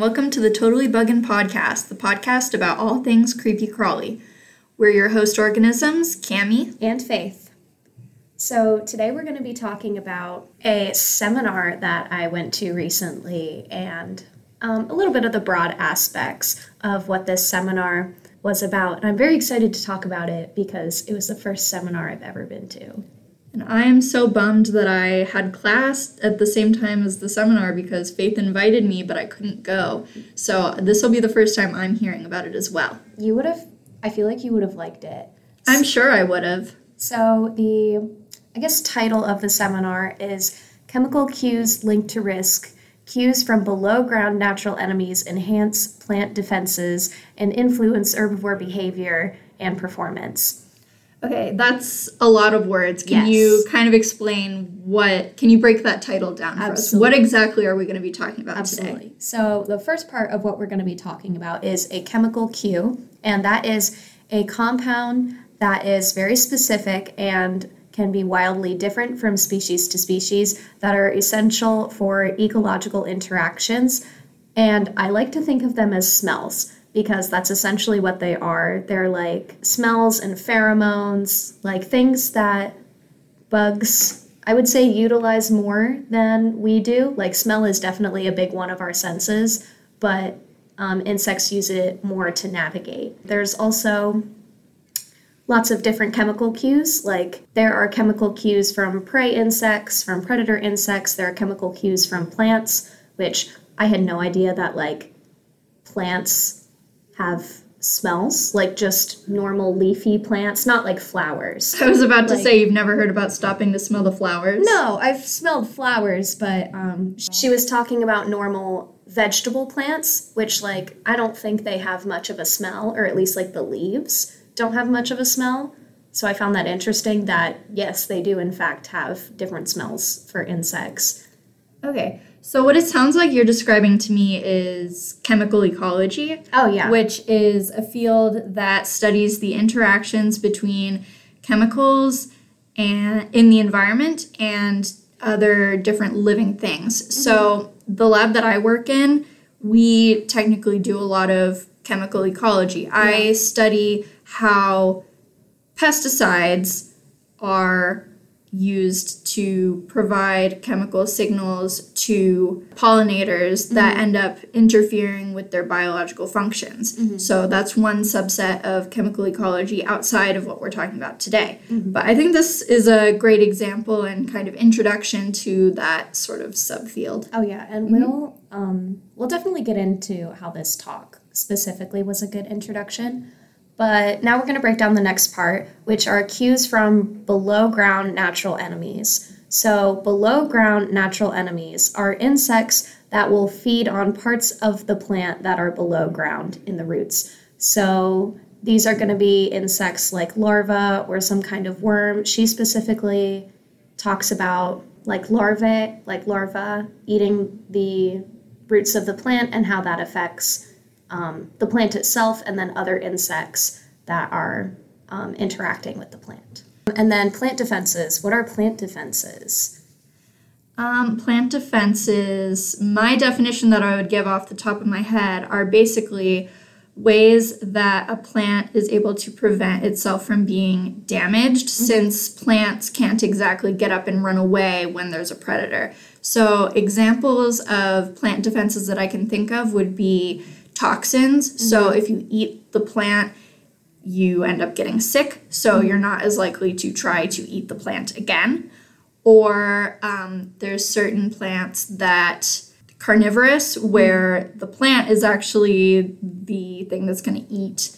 welcome to the Totally Buggin' Podcast, the podcast about all things creepy crawly. We're your host organisms, Cammie and Faith. So, today we're going to be talking about a seminar that I went to recently and um, a little bit of the broad aspects of what this seminar was about. And I'm very excited to talk about it because it was the first seminar I've ever been to. And I am so bummed that I had class at the same time as the seminar because Faith invited me, but I couldn't go. So this will be the first time I'm hearing about it as well. You would have, I feel like you would have liked it. I'm sure I would have. So the, I guess, title of the seminar is Chemical Cues Linked to Risk Cues from below ground natural enemies enhance plant defenses and influence herbivore behavior and performance. Okay, that's a lot of words. Can yes. you kind of explain what, can you break that title down for Absolutely. us? What exactly are we going to be talking about Absolutely. today? So, the first part of what we're going to be talking about is a chemical cue, and that is a compound that is very specific and can be wildly different from species to species that are essential for ecological interactions. And I like to think of them as smells because that's essentially what they are. They're like smells and pheromones, like things that bugs, I would say, utilize more than we do. Like, smell is definitely a big one of our senses, but um, insects use it more to navigate. There's also lots of different chemical cues. Like, there are chemical cues from prey insects, from predator insects, there are chemical cues from plants, which I had no idea that, like, plants have smells like just normal leafy plants, not like flowers. I was about to like, say you've never heard about stopping to smell the flowers. No, I've smelled flowers, but um, she was talking about normal vegetable plants, which like I don't think they have much of a smell, or at least like the leaves don't have much of a smell. So I found that interesting that yes, they do in fact have different smells for insects. Okay. So, what it sounds like you're describing to me is chemical ecology. Oh, yeah. Which is a field that studies the interactions between chemicals and in the environment and other different living things. Mm-hmm. So, the lab that I work in, we technically do a lot of chemical ecology. Yeah. I study how pesticides are used to provide chemical signals to pollinators that mm-hmm. end up interfering with their biological functions. Mm-hmm. So that's one subset of chemical ecology outside of what we're talking about today. Mm-hmm. But I think this is a great example and kind of introduction to that sort of subfield. Oh yeah, and mm-hmm. we'll um, we'll definitely get into how this talk specifically was a good introduction. But now we're going to break down the next part, which are cues from below ground natural enemies. So, below ground natural enemies are insects that will feed on parts of the plant that are below ground in the roots. So, these are going to be insects like larvae or some kind of worm. She specifically talks about like larvae, like larvae eating the roots of the plant and how that affects um, the plant itself and then other insects that are um, interacting with the plant. And then plant defenses. What are plant defenses? Um, plant defenses, my definition that I would give off the top of my head are basically ways that a plant is able to prevent itself from being damaged mm-hmm. since plants can't exactly get up and run away when there's a predator. So, examples of plant defenses that I can think of would be toxins. Mm-hmm. So if you eat the plant, you end up getting sick. So mm-hmm. you're not as likely to try to eat the plant again. Or um, there's certain plants that carnivorous where mm-hmm. the plant is actually the thing that's going to eat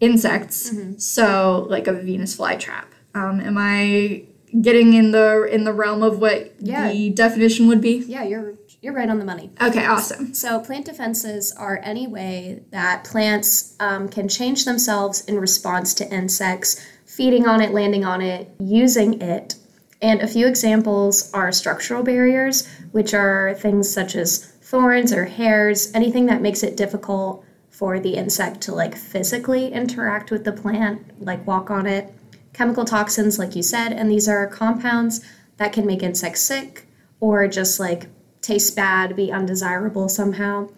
insects. Mm-hmm. So like a Venus flytrap. Um, am I getting in the in the realm of what yeah. the definition would be? Yeah, you're you're right on the money. Okay, awesome. So, plant defenses are any way that plants um, can change themselves in response to insects, feeding on it, landing on it, using it. And a few examples are structural barriers, which are things such as thorns or hairs, anything that makes it difficult for the insect to like physically interact with the plant, like walk on it. Chemical toxins, like you said, and these are compounds that can make insects sick or just like taste bad, be undesirable somehow.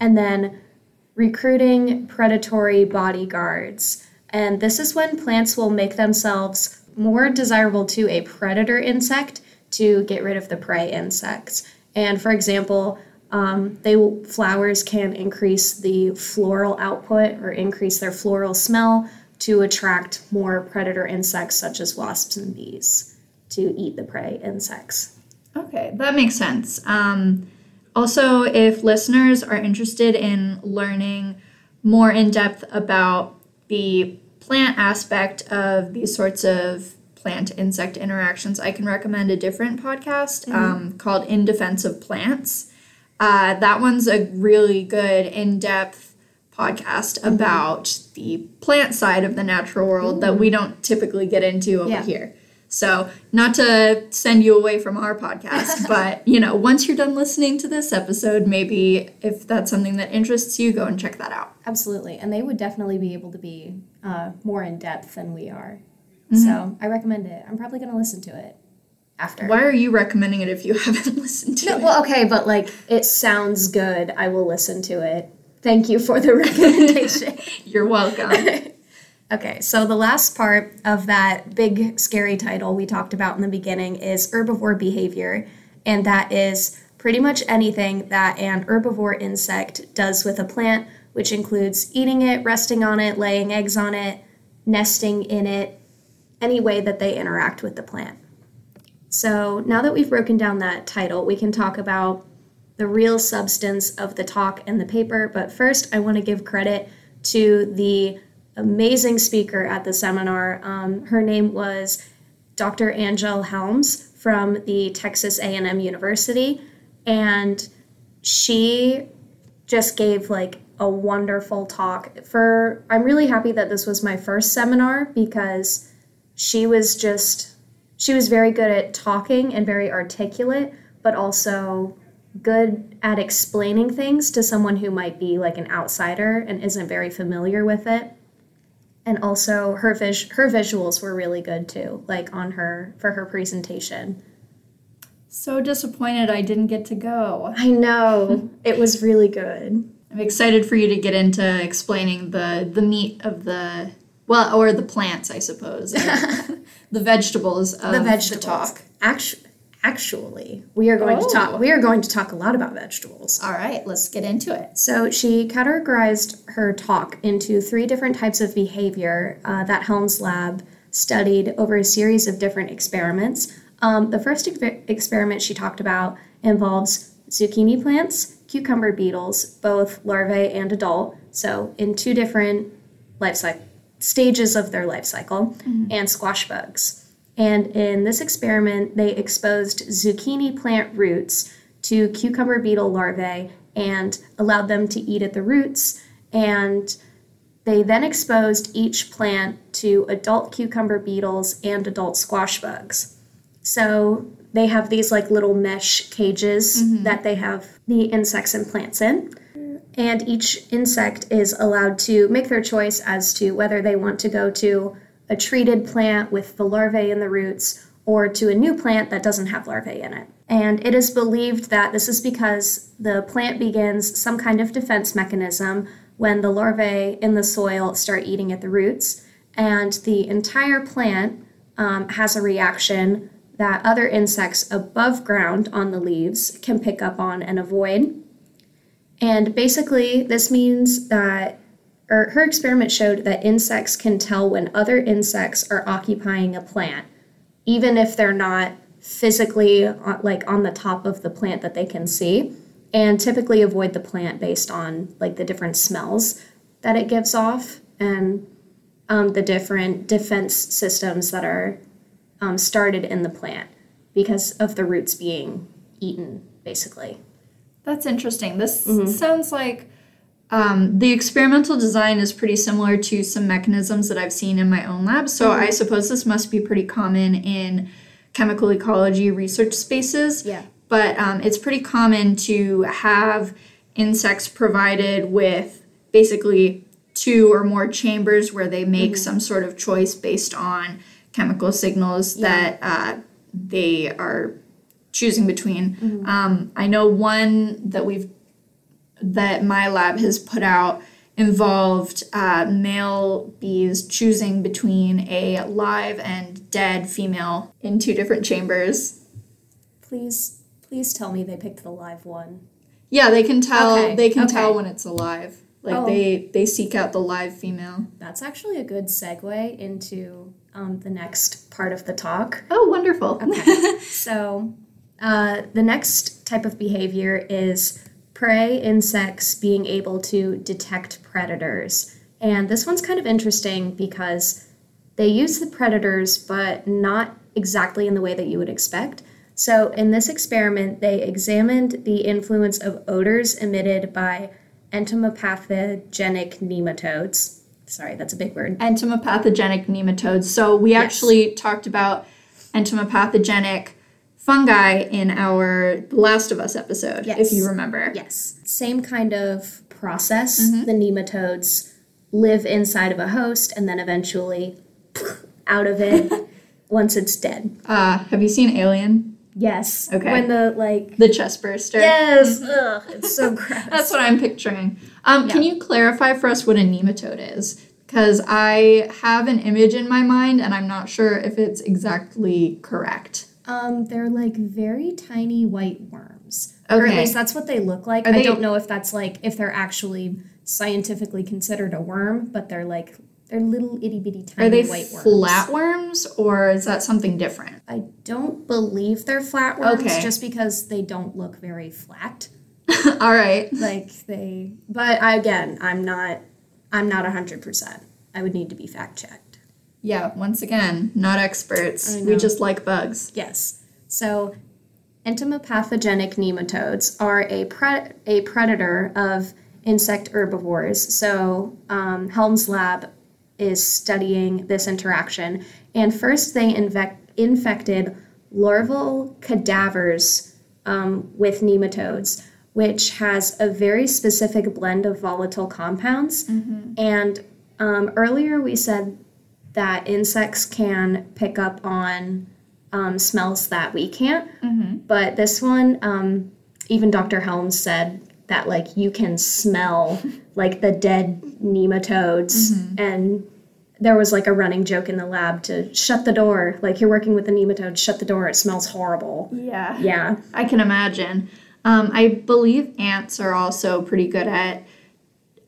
and then recruiting predatory bodyguards. And this is when plants will make themselves more desirable to a predator insect to get rid of the prey insects. And for example, um, they will, flowers can increase the floral output or increase their floral smell to attract more predator insects such as wasps and bees to eat the prey insects. Okay, that makes sense. Um, also, if listeners are interested in learning more in depth about the plant aspect of these sorts of plant insect interactions, I can recommend a different podcast mm-hmm. um, called In Defense of Plants. Uh, that one's a really good, in depth podcast mm-hmm. about the plant side of the natural world Ooh. that we don't typically get into over yeah. here. So, not to send you away from our podcast, but you know, once you're done listening to this episode, maybe if that's something that interests you, go and check that out. Absolutely, and they would definitely be able to be uh, more in depth than we are. Mm-hmm. So, I recommend it. I'm probably going to listen to it after. Why are you recommending it if you haven't listened to no, it? Well, okay, but like it sounds good. I will listen to it. Thank you for the recommendation. You're welcome. Okay, so the last part of that big scary title we talked about in the beginning is herbivore behavior, and that is pretty much anything that an herbivore insect does with a plant, which includes eating it, resting on it, laying eggs on it, nesting in it, any way that they interact with the plant. So now that we've broken down that title, we can talk about the real substance of the talk and the paper. But first, I want to give credit to the amazing speaker at the seminar. Um, her name was Dr. Anjel Helms from the Texas A&M University, and she just gave like a wonderful talk. For I'm really happy that this was my first seminar because she was just she was very good at talking and very articulate, but also good at explaining things to someone who might be like an outsider and isn't very familiar with it and also her vis- her visuals were really good too like on her for her presentation. So disappointed i didn't get to go. I know. It was really good. I'm excited for you to get into explaining the the meat of the well or the plants i suppose. The vegetables of the vegetables. the talk. Actually actually we are going oh. to talk oh. we are going to talk a lot about vegetables all right let's get into it so she categorized her talk into three different types of behavior uh, that helms lab studied over a series of different experiments um, the first ex- experiment she talked about involves zucchini plants cucumber beetles both larvae and adult so in two different life cycle stages of their life cycle mm-hmm. and squash bugs and in this experiment, they exposed zucchini plant roots to cucumber beetle larvae and allowed them to eat at the roots. And they then exposed each plant to adult cucumber beetles and adult squash bugs. So they have these like little mesh cages mm-hmm. that they have the insects and plants in. And each insect is allowed to make their choice as to whether they want to go to a treated plant with the larvae in the roots or to a new plant that doesn't have larvae in it. And it is believed that this is because the plant begins some kind of defense mechanism when the larvae in the soil start eating at the roots, and the entire plant um, has a reaction that other insects above ground on the leaves can pick up on and avoid. And basically, this means that or her experiment showed that insects can tell when other insects are occupying a plant, even if they're not physically uh, like on the top of the plant that they can see, and typically avoid the plant based on like the different smells that it gives off and um, the different defense systems that are um, started in the plant because of the roots being eaten, basically. That's interesting. This mm-hmm. sounds like um, the experimental design is pretty similar to some mechanisms that I've seen in my own lab. So mm-hmm. I suppose this must be pretty common in chemical ecology research spaces. Yeah. But um, it's pretty common to have insects provided with basically two or more chambers where they make mm-hmm. some sort of choice based on chemical signals yeah. that uh, they are choosing between. Mm-hmm. Um, I know one that we've that my lab has put out involved uh, male bees choosing between a live and dead female in two different chambers. Please, please tell me they picked the live one. Yeah, they can tell. Okay, They can okay. tell when it's alive. Like Oh. they they seek out the live female. That's actually a good segue into um, the next part of the talk. Oh, wonderful. Okay. so, uh, the next type of behavior is prey insects being able to detect predators. And this one's kind of interesting because they use the predators, but not exactly in the way that you would expect. So, in this experiment, they examined the influence of odors emitted by entomopathogenic nematodes. Sorry, that's a big word. entomopathogenic nematodes. So we Yes. actually talked about entomopathogenic fungi in our Last of Us episode, Yes. if you remember. Yes. Same kind of process. The nematodes live inside of a host and then eventually out of it once it's dead. Uh, have you seen Alien? Yes. Okay. When the like The chest burster. Yes. Ugh, it's so gross. That's what I'm picturing. Um, Can you clarify for us what a nematode is? Because I have an image in my mind and I'm not sure if it's exactly correct. Um they're like very tiny white worms. Or at least that's what they look like. Are I they- don't know if that's like if they're actually scientifically considered a worm, but they're like they're little itty bitty tiny Are they white worms. flatworms or is that something different? I don't believe they're flatworms Okay. just because they don't look very flat. All right. like they but I, again i'm not i'm not 100% i would need to be fact checked Yeah, once again, not experts. We just like bugs. yes. So entomopathogenic nematodes are a, pre- a predator of insect herbivores. So um, helm's lab is studying this interaction. And first they infected larval cadavers um, with nematodes which has a very specific blend of volatile compounds. And um, earlier we said that insects can pick up on um, smells that we can't. But this one, um, even Dr. Helms said that like you can smell like the dead nematodes and there was like a running joke in the lab to shut the door like you're working with the nematode shut the door it smells horrible Yeah. yeah I can imagine. Um, I believe ants are also pretty good at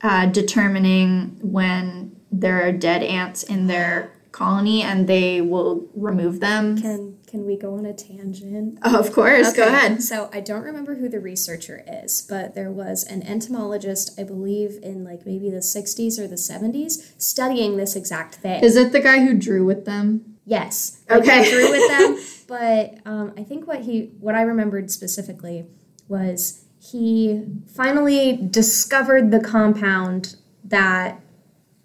uh, determining when there are dead ants in their colony and they will remove them. can can we go on a tangent Oh, of course, go ahead. So I don't remember who the researcher is, but there was an entomologist, I believe, in like maybe the 60s or the 70s, studying this exact thing. Is it the guy who drew with them? yes. Like, Okay. he drew with them, but um, I think what he, what I remembered specifically was he finally discovered the compound that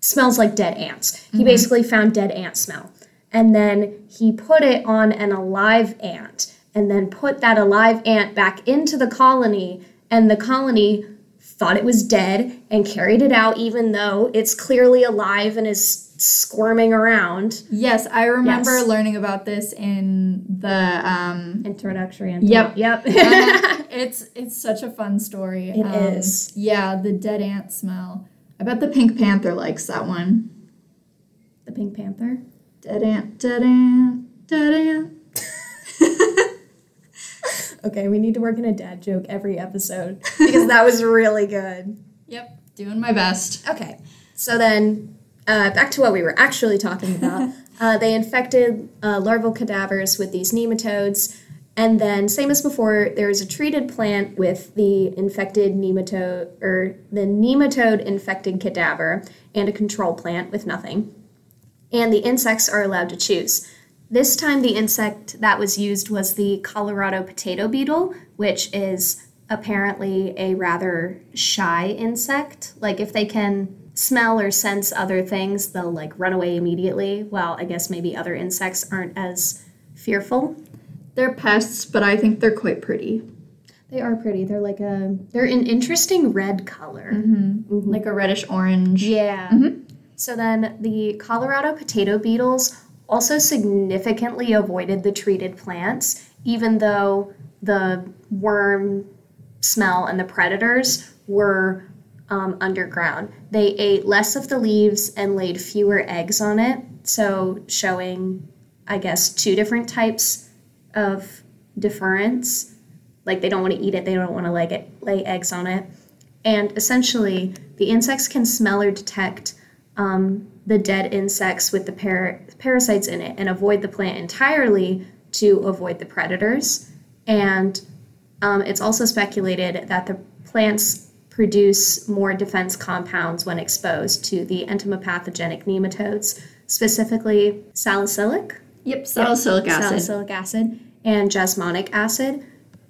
smells like dead ants. He basically found dead ant smell. And then he put it on an alive ant and then put that alive ant back into the colony and the colony thought it was dead and carried it out even though it's clearly alive and is squirming around. Yes, I remember Yes. learning about this in the um Introductory Yep. Yep. uh, it's it's such a fun story. It is. is. Yeah, the dead ant smell. I bet the Pink Panther likes that one. the Pink Panther. Dead ant, dead ant, dead ant. Okay, we need to work in a dad joke every episode because that was really good. Yep, doing my best. Okay, so then uh, back to what we were actually talking about. uh, they infected uh, larval cadavers with these nematodes, and then same as before, there is a treated plant with the infected nematode or the nematode infected cadaver, and a control plant with nothing. And the insects are allowed to choose. This time, the insect that was used was the Colorado potato beetle, which is apparently a rather shy insect. Like, if they can smell or sense other things, they'll like run away immediately. Well, I guess maybe other insects aren't as fearful. They're pests, but I think they're quite pretty. They are pretty. They're like a they're an interesting red color. Mm-hmm. Mm-hmm. Like a reddish orange. Yeah. Mm-hmm. So then the Colorado potato beetles also significantly avoided the treated plants, even though the worm smell and the predators were um, underground. They ate less of the leaves and laid fewer eggs on it, so showing, I guess, two different types of deference. Like they don't want to eat it, they don't want to lay, it, lay eggs on it. And essentially, the insects can smell or detect um, the dead insects with the par- parasites in it and avoid the plant entirely to avoid the predators. And um, it's also speculated that the plants produce more defense compounds when exposed to the entomopathogenic nematodes, specifically salicylic. Yep, salicylic yep, acid. Salicylic acid and jasmonic acid.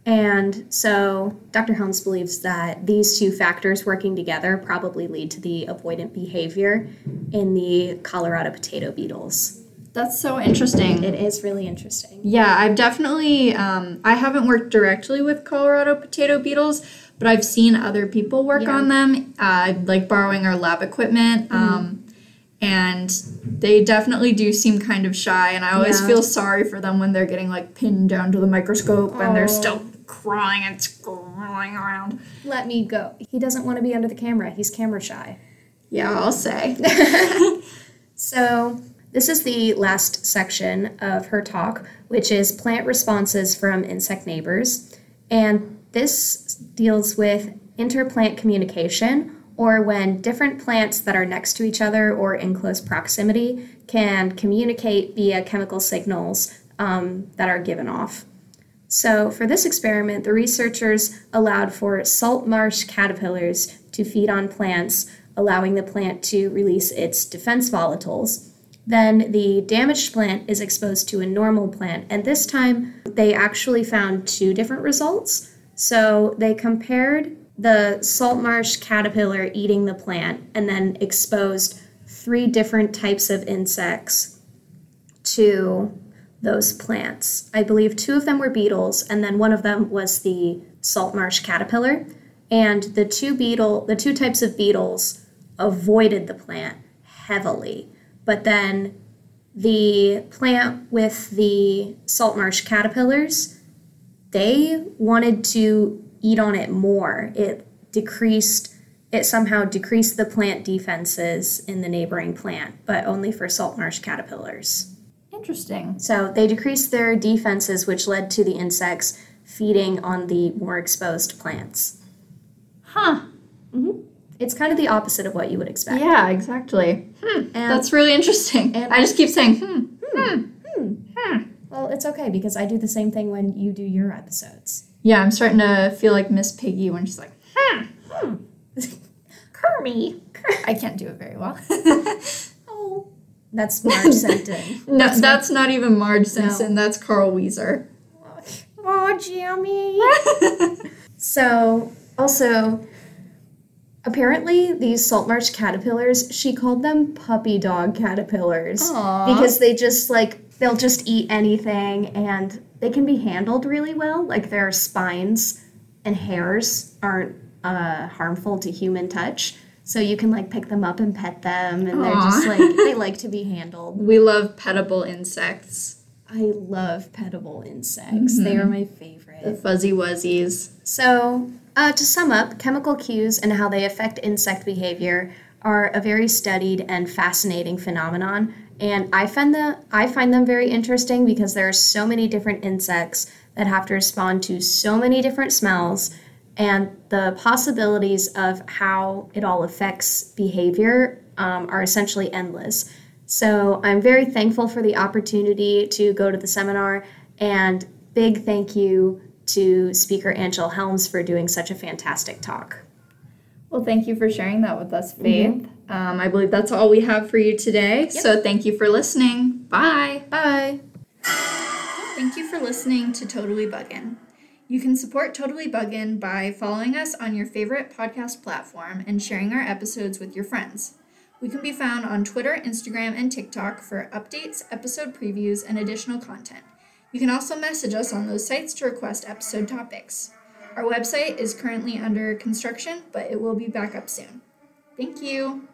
And so Dr. Helms believes that these two factors working together probably lead to the avoidant behavior in the Colorado potato beetles. That's so interesting. It is really interesting. Yeah, I've definitely, um, I haven't worked directly with Colorado potato beetles, but I've seen other people work Yeah. on them, uh, like borrowing our lab equipment. Um, and they definitely do seem kind of shy, and I always Yeah. feel sorry for them when they're getting like pinned down to the microscope and they're Oh. still crying and scrolling around. Let me go. He doesn't want to be under the camera. He's camera shy. Yeah, I'll say. So, this is the last section of her talk, which is plant responses from insect neighbors. And this deals with interplant communication, or when different plants that are next to each other or in close proximity can communicate via chemical signals um, that are given off. So, for this experiment, the researchers allowed for salt marsh caterpillars to feed on plants, allowing the plant to release its defense volatiles. Then the damaged plant is exposed to a normal plant, and this time they actually found two different results. So, they compared the salt marsh caterpillar eating the plant and then exposed three different types of insects to those plants. I believe two of them were beetles, and then one of them was the salt marsh caterpillar. And the two beetle, the two types of beetles, avoided the plant heavily. But then the plant with the salt marsh caterpillars, they wanted to eat on it more. It decreased. It somehow decreased the plant defenses in the neighboring plant, but only for salt marsh caterpillars. Interesting. So they decreased their defenses, which led to the insects feeding on the more exposed plants. Huh. It's kind of the opposite of what you would expect. Yeah, exactly. Hmm. And- That's really interesting. and- I just keep saying, hmm, hmm, hmm, hmm. Well, it's okay because I do the same thing when you do your episodes. Yeah, I'm starting to feel like Miss Piggy when she's like, hmm, hmm. I can't do it very well. Oh, that's Marge Simpson. no, that's, not even Marge Simpson. That's Carl Wheezer. Oh, Jimmy. so, also, apparently, these salt marsh caterpillars, she called them puppy dog caterpillars Aw. because they just like they'll just eat anything and they can be handled really well. Like their spines and hairs aren't uh, harmful to human touch. So you can like pick them up and pet them, and they're just like they like to be handled. We love petable insects. I love petable insects; they are my favorite. The fuzzy wuzzies. So, uh, to sum up, chemical cues and how they affect insect behavior are a very studied and fascinating phenomenon, and I find the I find them very interesting because there are so many different insects that have to respond to so many different smells, and the possibilities of how it all affects behavior um, are essentially endless. So I'm very thankful for the opportunity to go to the seminar, and big thank you to speaker Anjel Helms for doing such a fantastic talk. Well, thank you for sharing that with us, Faith. Um, I believe that's all we have for you today. So thank you for listening. Bye. Bye. Thank you for listening to Totally Buggin'. You can support Totally Buggin' by following us on your favorite podcast platform and sharing our episodes with your friends. We can be found on Twitter, Instagram, and TikTok for updates, episode previews, and additional content. You can also message us on those sites to request episode topics. Our website is currently under construction, but it will be back up soon. Thank you.